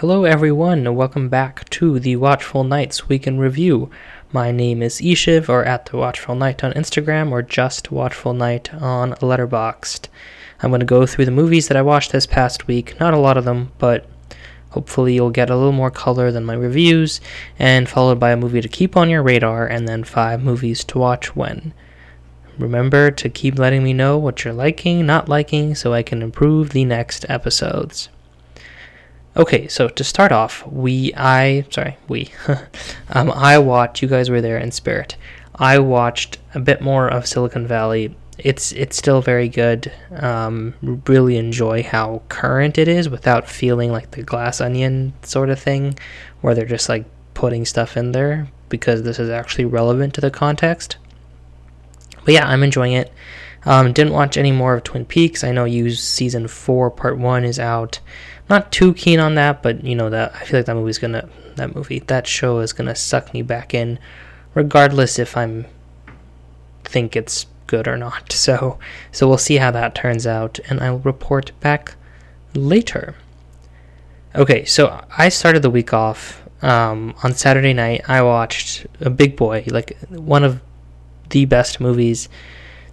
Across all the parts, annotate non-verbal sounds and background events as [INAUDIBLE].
Hello, everyone, and welcome back to the Watchful Nights Week in Review. My name is Ishiv, or at the Watchful Night on Instagram, or just Watchful Night on Letterboxd. I'm going to go through the movies that I watched this past week. Not a lot of them, but hopefully you'll get a little more color than my reviews, and followed by a movie to keep on your radar, and then five movies to watch when. Remember to keep letting me know what you're liking, not liking, so I can improve the next episodes. Okay, so to start off, we, I, sorry, we, [LAUGHS] um, I watched, you guys were there in spirit. I watched a bit more of Silicon Valley. It's it's still very good. Um, really enjoy how current it is without feeling like the glass onion sort of thing, where they're just like putting stuff in there because this is actually relevant to the context. But yeah, I'm enjoying it. Um, didn't watch any more of Twin Peaks. I know you season four, part one is out not too keen on that, but you know that I feel like that movie's gonna that movie that show is gonna suck me back in, regardless if I'm think it's good or not. [LAUGHS] So so we'll see how that turns out, and I'll report back later. Okay, so I started the week off um, on Saturday night. I watched a Big Boy, like one of the best movies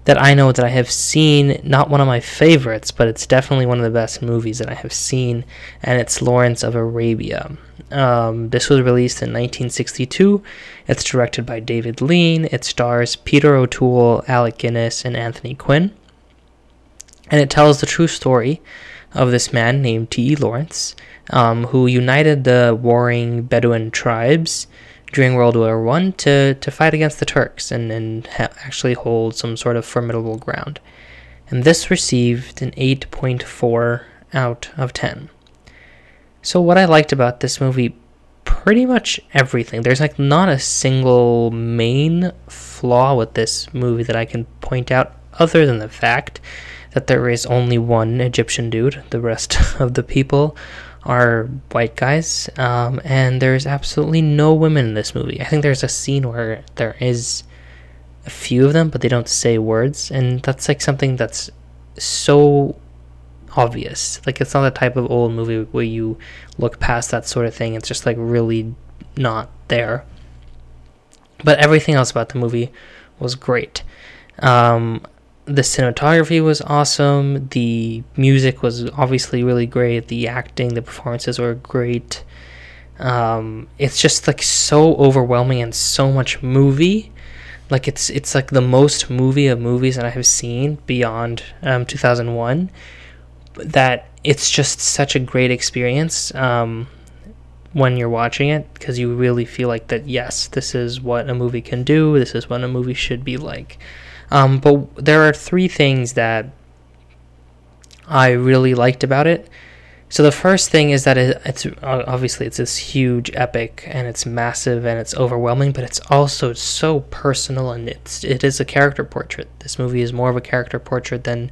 that I know that I have seen, not one of my favorites, but it's definitely one of the best movies that I have seen, and it's Lawrence of Arabia. Um, this was released in 1962. It's directed by David Lean. It stars Peter O'Toole, Alec Guinness, and Anthony Quinn. And it tells the true story of this man named T.E. Lawrence, um, who united the warring Bedouin tribes during World War One to, to fight against the Turks and, and ha- actually hold some sort of formidable ground. And this received an 8.4 out of 10. So, what I liked about this movie, pretty much everything. There's like not a single main flaw with this movie that I can point out, other than the fact that there is only one Egyptian dude. The rest [LAUGHS] of the people are white guys, um, and there's absolutely no women in this movie. I think there's a scene where there is a few of them, but they don't say words, and that's like something that's so obvious. Like it's not the type of old movie where you look past that sort of thing. It's just like really not there. But everything else about the movie was great. Um, the cinematography was awesome. The music was obviously really great. The acting, the performances were great. Um, it's just like so overwhelming and so much movie. Like it's it's like the most movie of movies that I have seen beyond um, 2001. That it's just such a great experience um, when you're watching it because you really feel like that. Yes, this is what a movie can do. This is what a movie should be like. Um, but there are three things that I really liked about it. So the first thing is that it, it's obviously it's this huge epic and it's massive and it's overwhelming, but it's also so personal and it's it is a character portrait. This movie is more of a character portrait than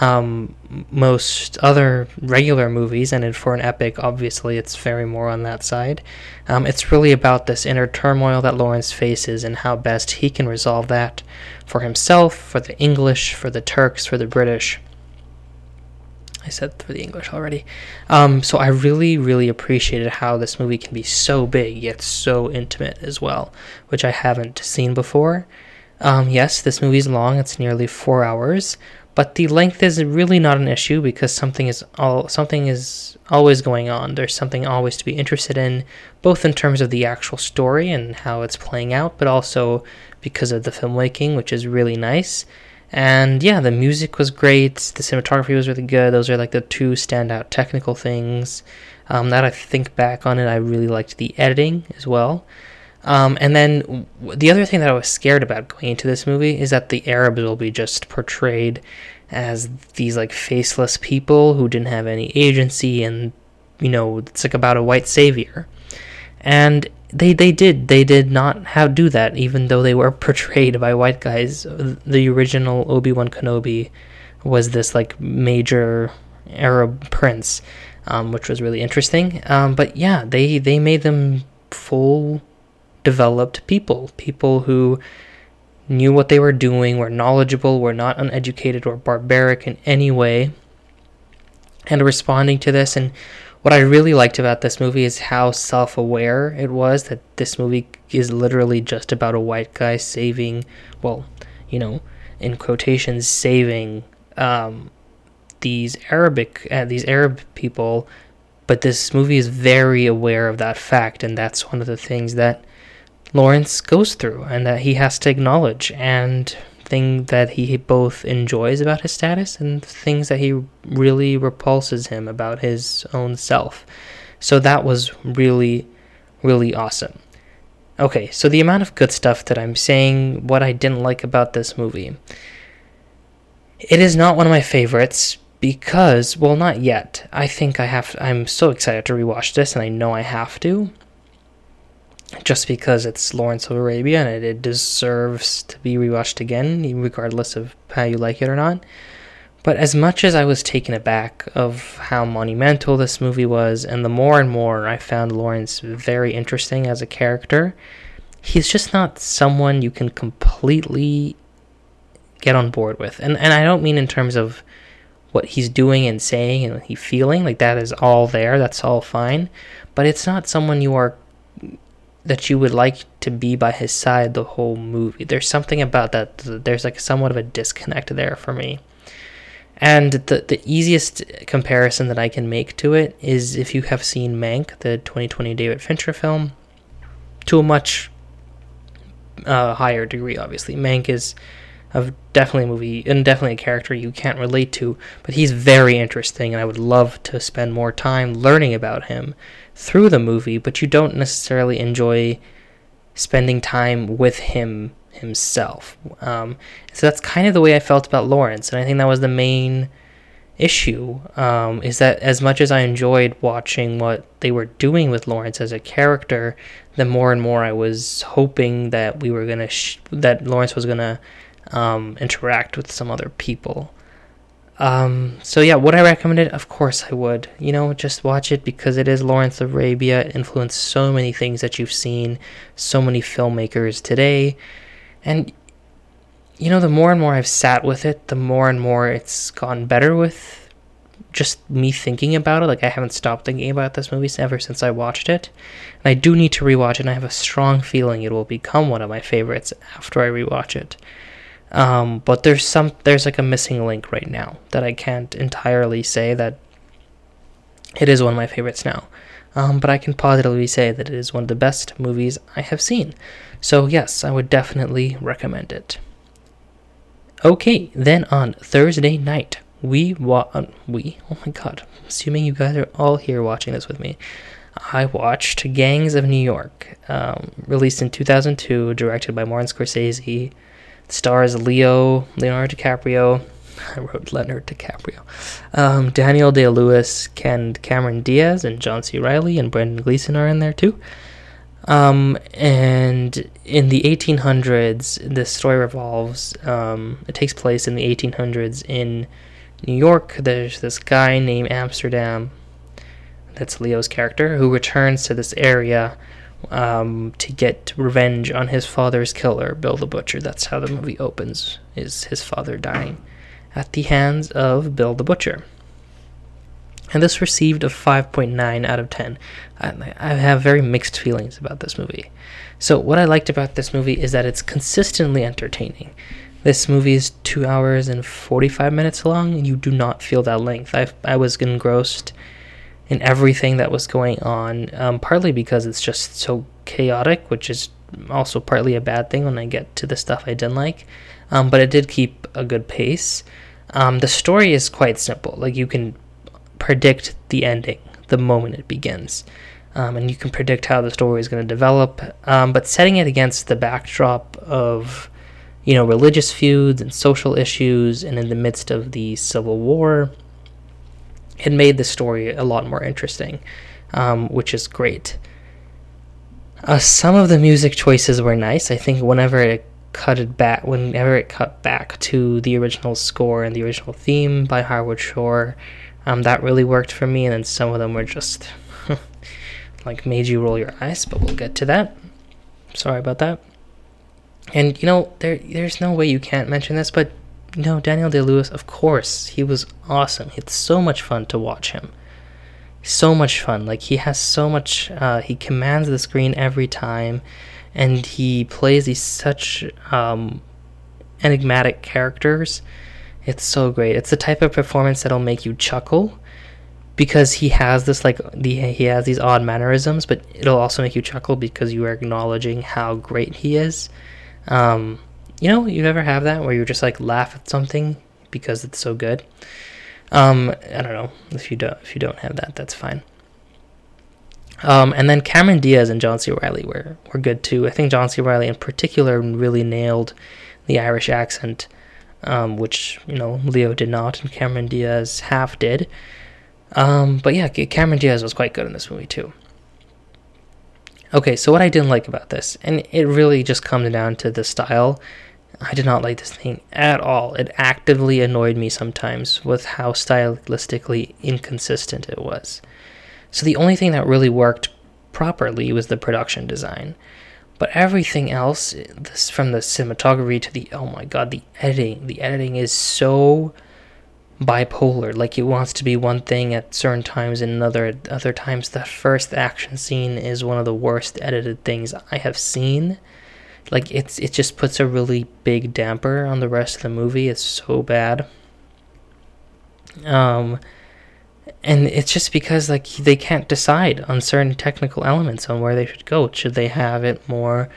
um, most other regular movies, and for an epic, obviously, it's very more on that side. Um, it's really about this inner turmoil that Lawrence faces and how best he can resolve that for himself, for the English, for the Turks, for the British. I said for the English already. Um, so I really, really appreciated how this movie can be so big yet so intimate as well, which I haven't seen before. Um, yes, this movie's long; it's nearly four hours, but the length is really not an issue because something is all something is always going on. There's something always to be interested in, both in terms of the actual story and how it's playing out, but also because of the filmmaking, which is really nice. And yeah, the music was great. The cinematography was really good. Those are like the two standout technical things. Um, that I think back on it, I really liked the editing as well. Um, and then the other thing that I was scared about going into this movie is that the Arabs will be just portrayed as these like faceless people who didn't have any agency, and you know it's like about a white savior. And they they did they did not do that, even though they were [LAUGHS] portrayed by white guys. The original Obi Wan Kenobi was this like major Arab prince, um, which was really interesting. Um, but yeah, they they made them full developed people, people who knew what they were doing, were knowledgeable, were not uneducated or barbaric in any way, and responding to this. And what I really liked about this movie is how self aware it was that this movie is literally just about a white guy saving, well, you know, in quotations, saving um, these Arabic, uh, these Arab people. But this movie is very aware of that fact, and that's one of the things that Lawrence goes through and that he has to acknowledge. And thing that he both enjoys about his status and things that he really repulses him about his own self. So that was really, really awesome. Okay, so the amount of good stuff that I'm saying, what I didn't like about this movie. It is not one of my favorites because, well, not yet. I think I have. I'm so excited to rewatch this, and I know I have to just because it's Lawrence of Arabia and it, it, deserves to be rewatched again, regardless of how you like it or not. But as much as I was taken aback of how monumental this movie was, and the more and more I found Lawrence very interesting as a character, he's just not someone you can completely get on board with. And and I don't mean in terms of what he's doing and saying and he feeling like that is all there, that's all fine, but it's not someone you are that you would like to be by his side the whole movie. There's something about that. There's like somewhat of a disconnect there for me. And the the easiest comparison that I can make to it is if you have seen Mank, the 2020 David Fincher film, to a much uh, higher degree. Obviously, Mank is of definitely a movie and definitely a character you can't relate to, but he's very interesting, and I would love to spend more time learning about him through the movie, but you don't necessarily enjoy spending time with him himself. Um, so that's kind of the way I felt about Lawrence, and I think that was the main issue. Um, is that as much as I enjoyed watching what they were doing with Lawrence as a character, the more and more I was hoping that we were gonna sh- that Lawrence was gonna um, interact with some other people. Um, so yeah, would I recommend it? Of course I would. You know, just watch it because it is Lawrence of Arabia. Influenced so many things that you've seen, so many filmmakers today, and you know, the more and more I've sat with it, the more and more it's gone better with just me thinking about it. Like I haven't stopped thinking about this movie ever since I watched it, and I do need to rewatch it. And I have a strong feeling it will become one of my favorites after I rewatch it. Um, but there's some there's like a missing link right now that I can't entirely say that it is one of my favorites now. Um, but I can positively say that it is one of the best movies I have seen. So yes, I would definitely recommend it. Okay, then on Thursday night, we wa- uh, we oh my god, assuming you guys are all here watching this with me, I watched Gangs of New York, um, released in 2002, directed by Martin Scorsese, stars Leo, Leonardo DiCaprio. [LAUGHS] I wrote Leonard DiCaprio. Um, Daniel Day Lewis, Ken Cameron Diaz, and John C. Reilly and Brendan Gleeson are in there too. Um, and in the 1800s, this story revolves. Um, it takes place in the 1800s in New York. There's this guy named Amsterdam. That's Leo's character who returns to this area um, to get revenge on his father's killer, Bill the Butcher. That's how the movie opens: is his father dying at the hands of Bill the Butcher. And this received a 5.9 out of 10. I, I have very mixed feelings about this movie. So, what I liked about this movie is that it's consistently entertaining. This movie is two hours and 45 minutes long, and you do not feel that length. I, I was engrossed in everything that was going on, um, partly because it's just so chaotic, which is also partly a bad thing when I get to the stuff I didn't like. Um, but it did keep a good pace. Um, the story is quite simple. Like you can predict the ending the moment it begins, um, and you can predict how the story is going to develop. Um, but setting it against the backdrop of you know religious feuds and social issues, and in the midst of the Civil War it made the story a lot more interesting, um, which is great. Uh, some of the music choices were nice. I think whenever it cut it back, whenever it cut back to the original score and the original theme by Howard Shore, um, that really worked for me. And then some of them were just [LAUGHS] like made you roll your eyes. But we'll get to that. Sorry about that. And you know, there there's no way you can't mention this, but no, Daniel Day Lewis, of course, he was awesome. It's so much fun to watch him. so much fun. Like he has so much. Uh, he commands the screen every time, and he plays these such um, enigmatic characters. It's so great. It's the type of performance that'll make you chuckle because he has this like the he has these odd mannerisms, but it'll also make you chuckle because you are acknowledging how great he is. Um, you know, you ever have that where you just like laugh at something because it's so good? Um, I don't know if you don't if you don't have that, that's fine. Um, and then Cameron Diaz and John C. Reilly were were good too. I think John C. Reilly in particular really nailed the Irish accent, um, which you know Leo did not, and Cameron Diaz half did. Um, but yeah, Cameron Diaz was quite good in this movie too. Okay, so what I didn't like about this, and it really just comes down to the style. I did not like this thing at all. It actively annoyed me sometimes with how stylistically inconsistent it was. So the only thing that really worked properly was the production design. But everything else, this from the cinematography to the oh my god, the editing, the editing is so bipolar. Like it wants to be one thing at certain times and another at other times. The first action scene is one of the worst edited things I have seen. Like it's it just puts a really big damper on the rest of the movie. It's so bad. Um and it's just because like they can't decide on certain technical elements on where they should go. Should they have it more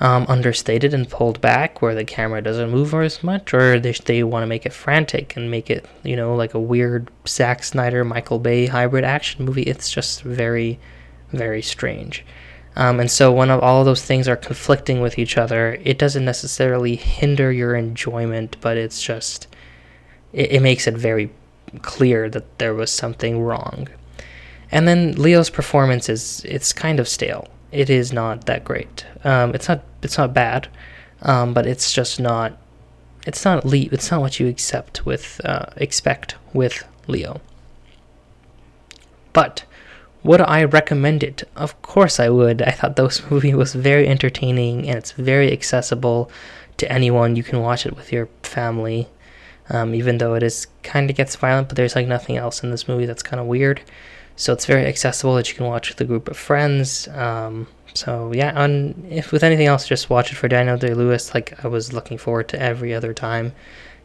um, understated and pulled back, where the camera doesn't move as much, or they they want to make it frantic and make it you know like a weird Zack Snyder Michael Bay hybrid action movie? It's just very, very strange. Um, and so when all those things are conflicting with each other, it doesn't necessarily hinder your enjoyment, but it's just it, it makes it very clear that there was something wrong. And then Leo's performance is it's kind of stale. It is not that great. Um, it's not it's not bad, um, but it's just not it's not le- it's not what you accept with uh, expect with Leo. But would I recommend it? Of course I would. I thought this [LAUGHS] movie was very entertaining and it's very accessible to anyone. You can watch it with your family um, even though it is kind of gets violent, but there's like nothing else in this movie that's kind of weird. So it's very accessible that you can watch with a group of friends. Um, so yeah, on if with anything else, just watch it for Daniel Day Lewis. Like I was looking forward to every other time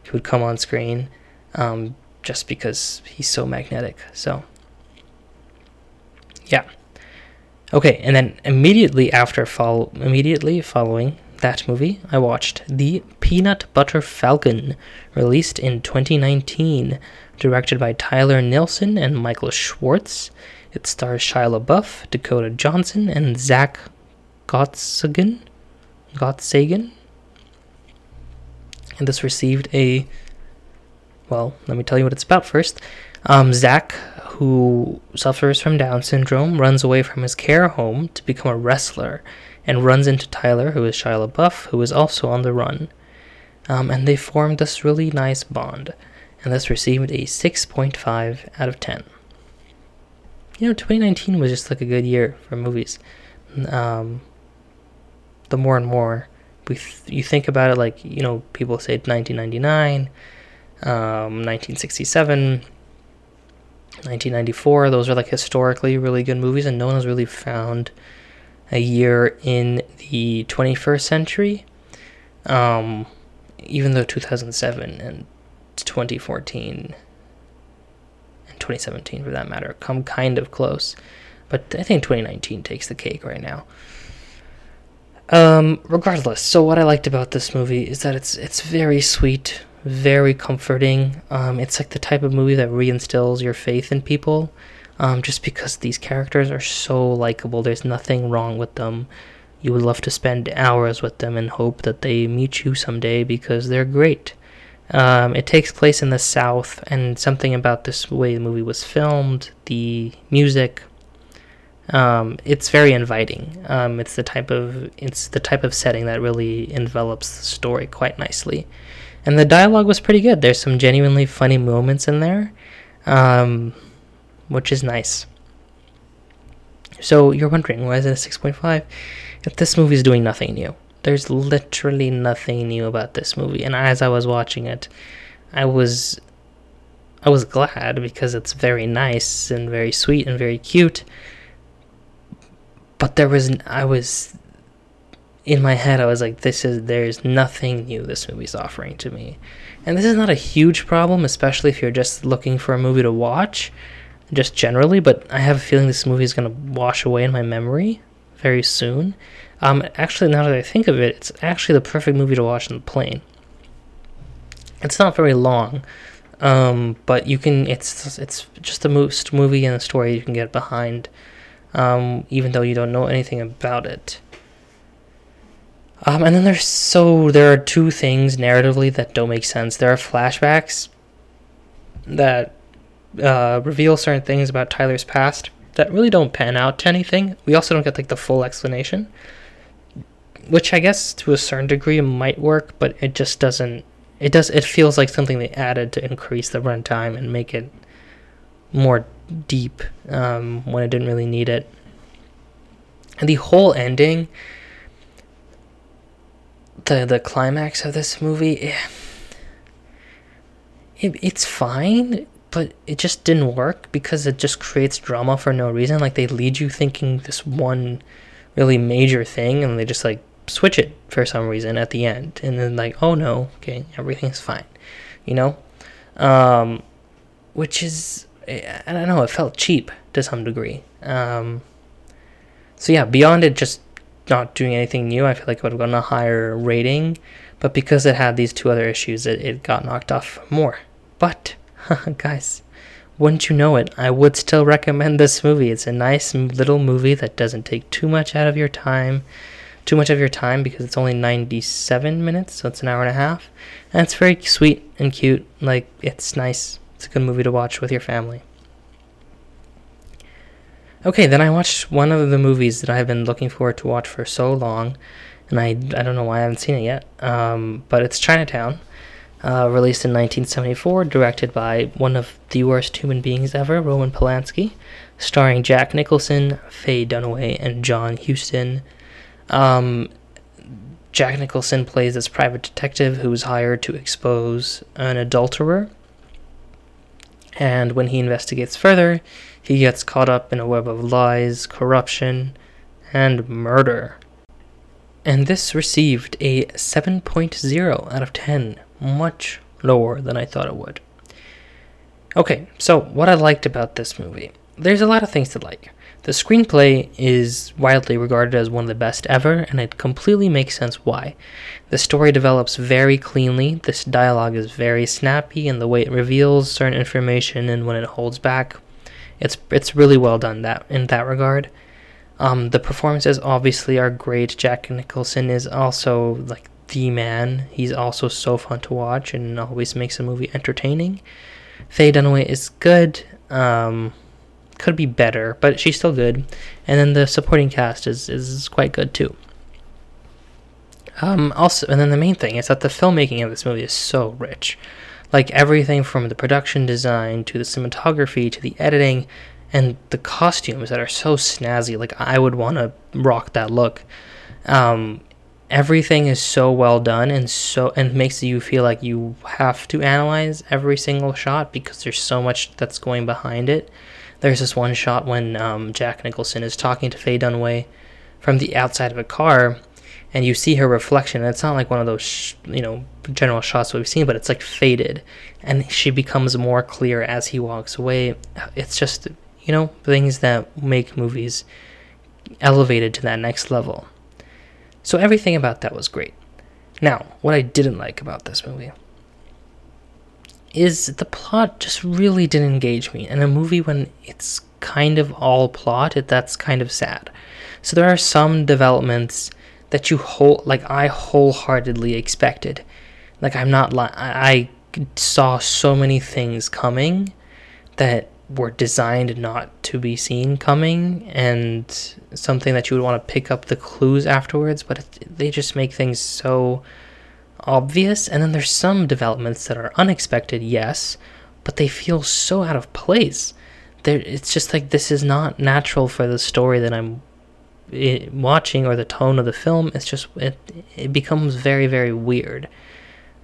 he would come on screen, um, just because he's so magnetic. So yeah. Okay, and then immediately after follow immediately following that movie, I watched The Peanut Butter Falcon, released in 2019, directed by Tyler Nilson and Michael Schwartz. It stars Shia LaBeouf, Dakota Johnson, and Zach Gottsagen. Gottsagen. And this received a. Well, let me tell you what it's about first. Um, Zach, who suffers from Down syndrome, runs away from his care home to become a wrestler and runs into Tyler, who is Shia LaBeouf, who is also on the run. Um, and they formed this really nice bond, and this received a 6.5 out of 10. You know, 2019 was just like a good year for movies. Um, the more and more we th- you think about it, like you know, people say 1999, um, 1967, 1994. Those are like historically really good movies, and no one has really found a year in the 21st century. Um, even though 2007 and 2014 and 2017, for that matter, come kind of close. But I think 2019 takes the cake right now. Um, regardless, so what I liked about this movie is that it's it's very sweet, very comforting. Um, it's like the type of movie that reinstills your faith in people um, just because these characters are so likable. There's nothing wrong with them. You would love to spend hours with them and hope that they meet you someday because they're great. Um, it takes place in the South, and something about this way the movie was filmed, the music, um, it's very inviting. Um, it's the type of it's the type of setting that really envelops the story quite nicely, and the dialogue was pretty good. There's some genuinely funny moments in there. Um, which is nice. So you're wondering why is it a 6.5? If this movie is doing nothing new. There's literally nothing new about this movie. And as I was watching it, I was I was glad because it's very nice and very sweet and very cute. But there was I was in my head I was like this is there's nothing new this movie's offering to me. And this is not a huge problem especially if you're just looking for a movie to watch just generally, but I have a feeling this movie is going to wash away in my memory very soon. Um, actually, now that I think of it, it's actually the perfect movie to watch on the plane. It's not very long, um, but you can. It's it's just a movie and a story you can get behind, um, even though you don't know anything about it. Um, and then there's so there are two things narratively that don't make sense. There are flashbacks that uh, reveal certain things about Tyler's past that really don't pan out to anything. We also don't get like the full explanation, which I guess to a certain degree might work, but it just doesn't. It does. It feels like something they added to increase the runtime and make it more deep um, when it didn't really need it. And the whole ending, the the climax of this movie, eh, it, it's fine but it just didn't work because it just creates drama for no reason. Like they lead you thinking this one really major thing and they just like switch it for some reason at the end. And then like oh no okay everything's fine you know? Um which is i don't know it felt cheap to some degree. Um so yeah beyond it just not doing anything new i feel like it would have gotten a higher rating but because it had these two other issues it, it got knocked off more but [LAUGHS] guys, wouldn't you know it, I would still recommend this movie. It's a nice little movie that doesn't take too much out of your time, too much of your time because it's only 97 minutes, so it's an hour and a half. And it's very sweet and cute. Like, it's nice. It's a good movie to watch with your family. Okay, then I watched one of the movies that I've been looking forward to watch for so long, and I, I don't know why I haven't seen it yet, um, but it's Chinatown uh, released in 1974, directed by one of the worst human beings ever, Roman Polanski, starring Jack Nicholson, Faye Dunaway, and John Huston. Um, Jack Nicholson plays this private detective who is hired to expose an adulterer. And when he investigates further, he gets caught up in a web of lies, corruption, and murder. And this received a 7.0 out of 10 much lower than I thought it would. Okay, so what I liked about this movie. There's a lot of things to like. The screenplay is widely regarded as one of the best ever, and it completely makes sense why. The story develops very cleanly, this dialogue is very snappy, and the way it reveals certain information and when it holds back, it's it's really well done that in that regard. Um, the performances obviously are great. Jack Nicholson is also like the man. He's also so fun to watch and always makes a movie entertaining. Faye Dunaway is good. Um, could be better, but she's still good. And then the supporting cast is is quite good too. Um, also, and then the main thing is that the filmmaking of this movie is so rich. Like everything from the production design to the cinematography to the editing and the costumes that are so snazzy. Like I would want to rock that look. Um, everything is so well done and so and makes you feel like you have to analyze every single shot because there's so much that's going behind it. There's this one shot when um, Jack Nicholson is talking to Faye Dunaway from the outside of a car, and you see her reflection. And it's not like one of those sh- you know general shots we've seen, but it's like faded, and she becomes more clear as he walks away. It's just you know things that make movies elevated to that next level. So everything about that was great. Now, what I didn't like about this movie is the plot just really didn't engage me. And a movie when it's kind of all plot, it, that's kind of sad. So there are some developments that you whole like I wholeheartedly expected. Like I'm not li- I saw so many things coming that were designed not to be seen coming and something that you would want to pick up the clues afterwards but it, they just make things so obvious and then there's some developments that are unexpected yes but they feel so out of place. They're, it's just like this is not natural for the story that i'm watching or the tone of the film. It's just it, it becomes very very weird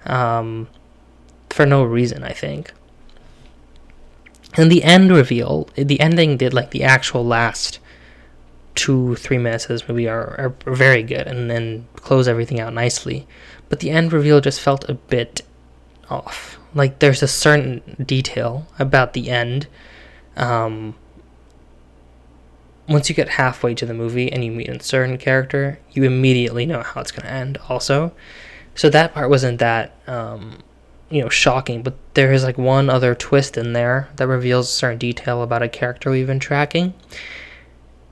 um, for no reason i think. And the end reveal, the ending did like the actual last two, three minutes of this movie are, are very good and then close everything out nicely. But the end reveal just felt a bit off. Like there's a certain detail about the end. Um, once you get halfway to the movie and you meet a certain character, you immediately know how it's going to end. Also, so that part wasn't that um, you know shocking, but there is like one other twist in there that reveals a certain detail about a character we've been tracking,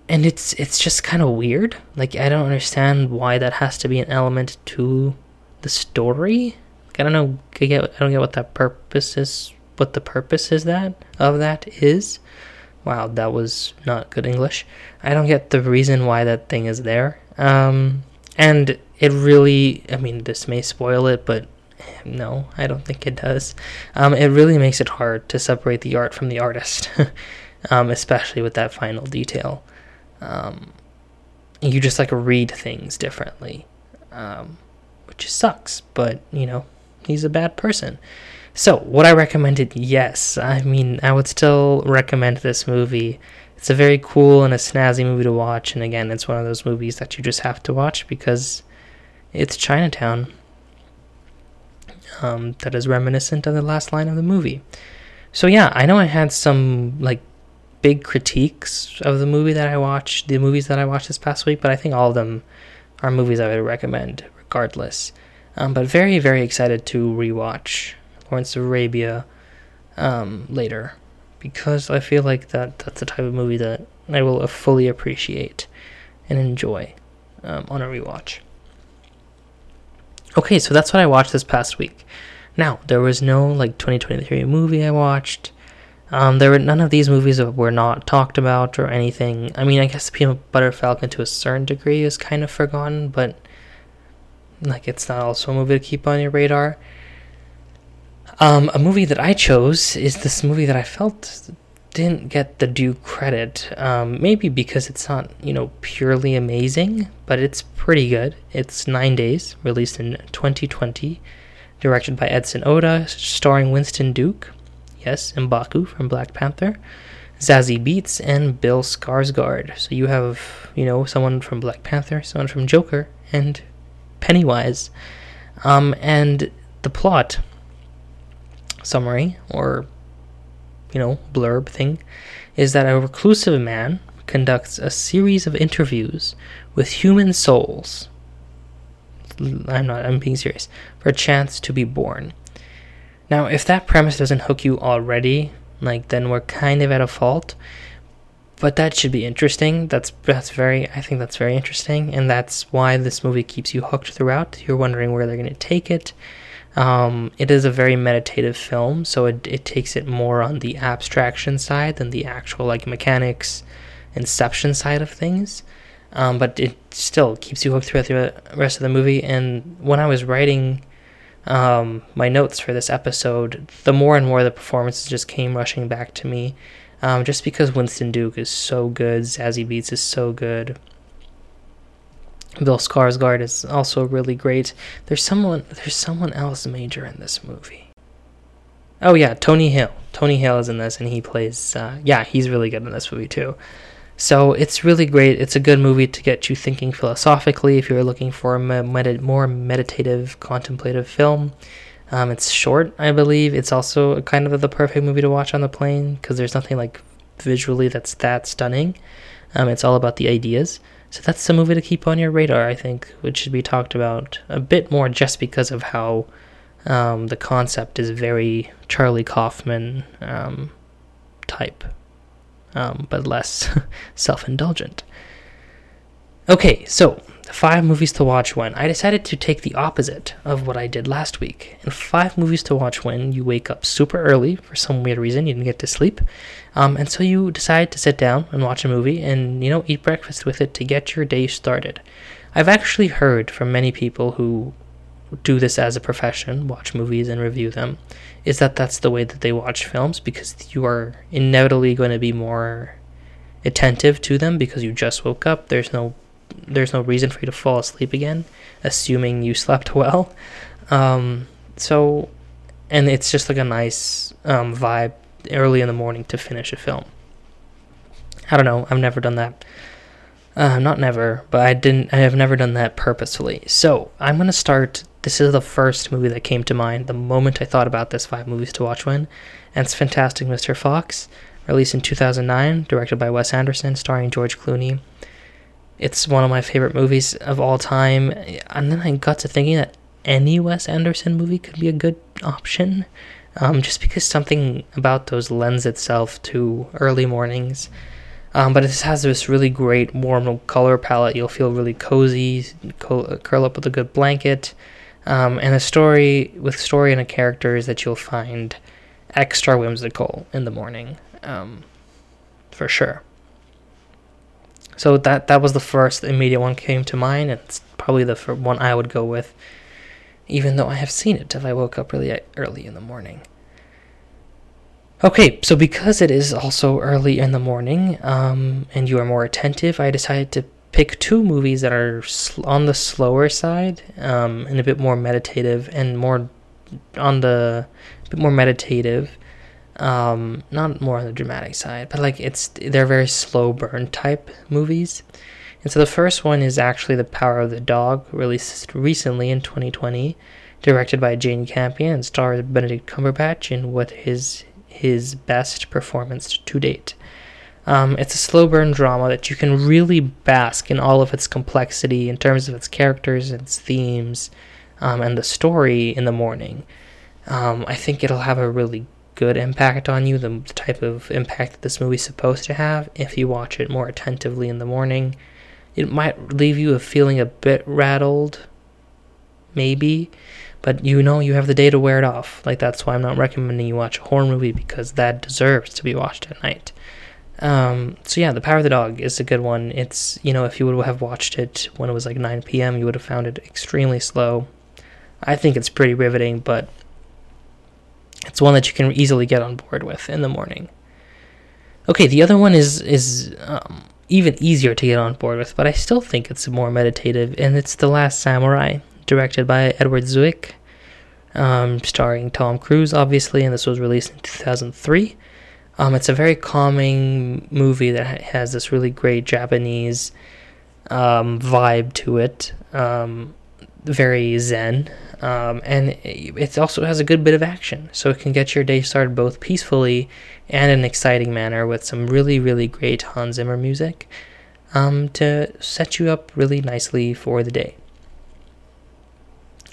and it's it's just kind of weird. Like I don't understand why that has to be an element to the story. Like, I don't know. I get. I don't get what that purpose is. What the purpose is that of that is. Wow, that was not good English. I don't get the reason why that thing is there. Um, and it really. I mean, this may spoil it, but no, I don't think it does. Um, it really makes it hard to separate the art from the artist, [LAUGHS] um, especially with that final detail. Um, you just like read things differently. Which sucks, but you know, he's a bad person. So, would I recommend it? Yes. I mean, I would still recommend this movie. It's a very cool and a snazzy movie to watch, and again, it's one of those movies that you just have to watch because it's Chinatown. Um, that is reminiscent of the last line of the movie. So yeah, I know I had some like big critiques of the movie that I watched, the movies that I watched this past week, but I think all of them are movies I would recommend regardless. Um, but very, very excited to rewatch Lawrence of Arabia um, later because I feel like that that's the type of movie that I will fully appreciate and enjoy um, on a rewatch. Okay, so that's what I watched this past week. Now there was no like 2023 movie I watched. Um, there were none of these movies that were not talked about or anything. I mean, I guess the Peanut Butter Falcon to a certain degree is kind of forgotten, but like it's not also a movie to keep on your radar. Um, a movie that I chose is this movie that I felt didn't get the due credit. Um, maybe because it's not, you know, purely amazing, but it's pretty good. It's Nine Days, released in 2020, directed by Edson Oda, starring Winston Duke, yes, Mbaku from Black Panther, Zazie Beetz, and Bill Skarsgård. So you have, you know, someone from Black Panther, someone from Joker, and Pennywise. Um, and the plot summary, or, you know, blurb thing, is that a reclusive man conducts a series of interviews with human souls. I'm not, I'm being serious, for a chance to be born. Now, if that premise doesn't hook you already, like, then we're kind of at a fault but that should be interesting. That's that's very I think that's very interesting, and that's why this movie keeps you hooked throughout. You're wondering where they're going to take it. Um, it is a very meditative film, so it it takes it more on the abstraction side than the actual like mechanics, inception side of things. Um, but it still keeps you hooked throughout the rest of the movie. And when I was writing um, my notes for this episode, the more and more the performances just came rushing back to me. Um, just because Winston Duke is so good, Zazie Beetz is so good. Bill Skarsgård is also really great. There's someone there's someone else major in this movie. Oh yeah, Tony Hale. Tony Hale is in this, and he plays. Uh, yeah, he's really good in this movie too. So it's really great. It's a good movie to get you thinking philosophically if you're looking for a med- more meditative, contemplative film. Um, it's short, I believe. It's also kind of the perfect movie to watch on the plane because there's nothing like visually that's that stunning. Um, it's all about the ideas. So that's a movie to keep on your radar, I think, which should be talked about a bit more just because of how um, the concept is very Charlie Kaufman um, type, um, but less [LAUGHS] self indulgent. Okay, so five movies to watch when. I decided to take the opposite of what I did last week. And five movies to watch when you wake up super early for some weird reason, you didn't get to sleep. Um, and so you decide to sit down and watch a movie and, you know, eat breakfast with it to get your day started. I've actually heard from many people who do this as a profession, watch movies and review them, is that that's the way that they watch films because you are inevitably going to be more attentive to them because you just woke up. There's no there's no reason for you to fall asleep again, assuming you slept [LAUGHS] well. Um, so, and it's just like a nice um, vibe early in the morning to finish a film. I don't know. I've never done that. Uh, not never, but I didn't. I have never done that purposefully. So I'm gonna start. This is the first movie that came to mind the moment I thought about this five movies to watch when, and it's Fantastic Mr. Fox, released in 2009, directed by Wes Anderson, starring George Clooney. It's one of my favorite movies of all time, and then I got to thinking that any Wes Anderson movie could be a good option, um, just because something about those lends itself to early mornings um, but it has this really great warm color palette. You'll feel really cozy, co- curl up with a good blanket, um, and a story with story and a characters that you'll find extra whimsical in the morning, um, for sure. So that that was the first immediate one came to mind, and it's probably the one I would go with, even though I have seen it if I woke up really early in the morning. Okay, so because it is also early in the morning um, and you are more attentive, I decided to pick two movies that are sl- on the slower side um, and a bit more meditative and more on the bit more meditative. Um, not more on the dramatic side, but like it's they're very slow burn type movies. And so the first one is actually The Power of the Dog, released recently in 2020, directed by Jane Campion and stars Benedict Cumberbatch in what is his best performance to date. Um, it's a slow burn drama that you can really bask in all of its complexity in terms of its characters, its themes, um, and the story in the morning. Um, I think it'll have a really good impact on you, the, the type of impact that this movie's supposed to have if you watch it more attentively in the morning. It might leave you a feeling a bit rattled, maybe, but you know you have the day to wear it off. Like that's why I'm not recommending you watch a horror movie because that deserves to be watched at night. Um, so yeah, The Power of the Dog is a good one. It's you know if you would have watched it when it was like 9 p.m., you would have found it extremely slow. I think it's pretty riveting, but it's one that you can easily get on board with in the morning. Okay, the other one is is um, even easier to get on board with, but I still think it's more meditative, and it's The Last Samurai directed by Edward Zwick, um, starring Tom Cruise, obviously, and this was released in 2003. Um, it's a very calming movie that has this really great Japanese um, vibe to it, um, very zen, um, and it also has a good bit of action, so it can get your day started both peacefully and in an exciting manner with some really, really great Hans Zimmer music um, to set you up really nicely for the day.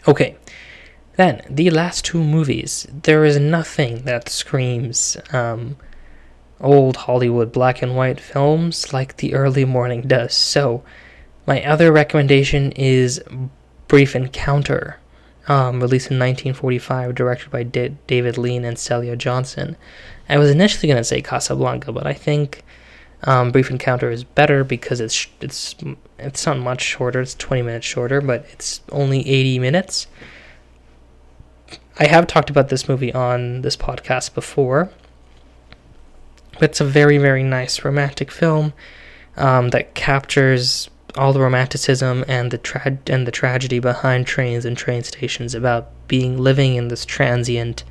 Okay, then the last two movies. There is nothing that screams um, old Hollywood black and white films like The Early Morning does. So, my other recommendation is Brief Encounter, um, released in 1945, directed by D- David Lean and Celia Johnson. I was initially going to say Casablanca, but I think um, Brief Encounter is better because it's it's it's not much shorter. It's 20 minutes shorter, but it's only 80 minutes. I have talked about this movie on this podcast before. It's a very very nice romantic film um, that captures all the romanticism and the tra- and the tragedy behind trains and train stations about being living in this transient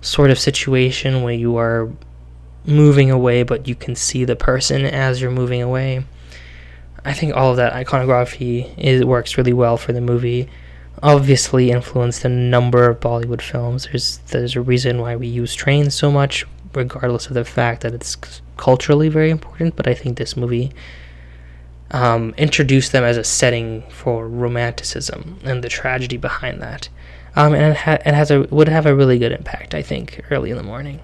sort of situation where you are moving away, but you can see the person as you're moving away. I think all of that iconography is works really well for the movie. Obviously, influenced a number of Bollywood films. There's there's a reason why we use trains so much, regardless of the fact that it's culturally very important. But I think this movie um, them as a setting for romanticism and the tragedy behind that. Um, and it, ha- it has a would have a really good impact, I think, early in the morning.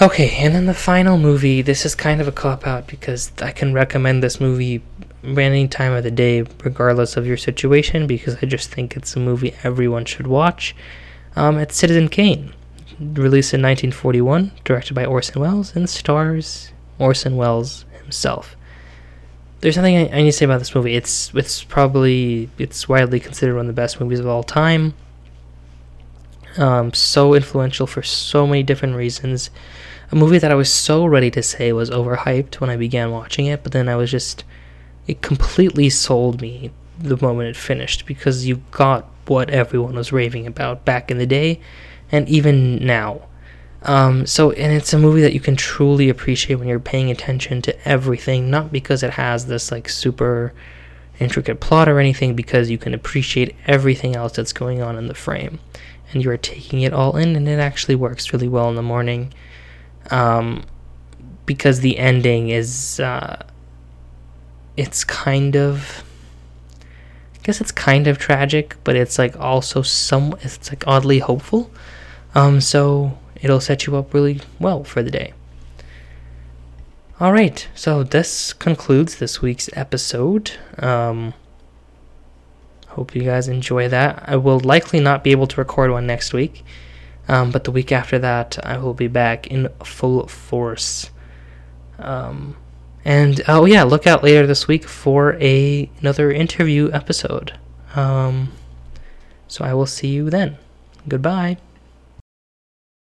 Okay, and then the final movie. This is kind of a cop out because I can recommend this movie any time of the day, regardless of your situation, because I just think it's a movie everyone should watch. Um, it's Citizen Kane, released in 1941, directed by Orson Welles, and stars Orson Welles himself. There's something I, I need to say about this movie. It's it's probably it's widely considered one of the best movies of all time. Um, so influential for so many different reasons a movie that I was so ready to say was overhyped when I began watching it, but then I was just it completely sold me the moment it finished because you got what everyone was raving about back in the day and even now. Um, so, and it's a movie that you can truly appreciate when you're paying attention to everything, not because it has this like super intricate plot or anything, because you can appreciate everything else that's going on in the frame, and you are taking it all in, and it actually works really well in the morning. Um, because the ending is, uh, it's kind of I guess it's kind of tragic, but it's like also some it's like oddly hopeful. Um, so it'll set you up really well for the day. All right, so this concludes this week's episode. Um, hope you guys enjoy that. I will likely not be able to record one next week, um, but the week after that, I will be back in full force. Um, and oh yeah, look out later this week for a another interview episode. Um, so I will see you then. Goodbye.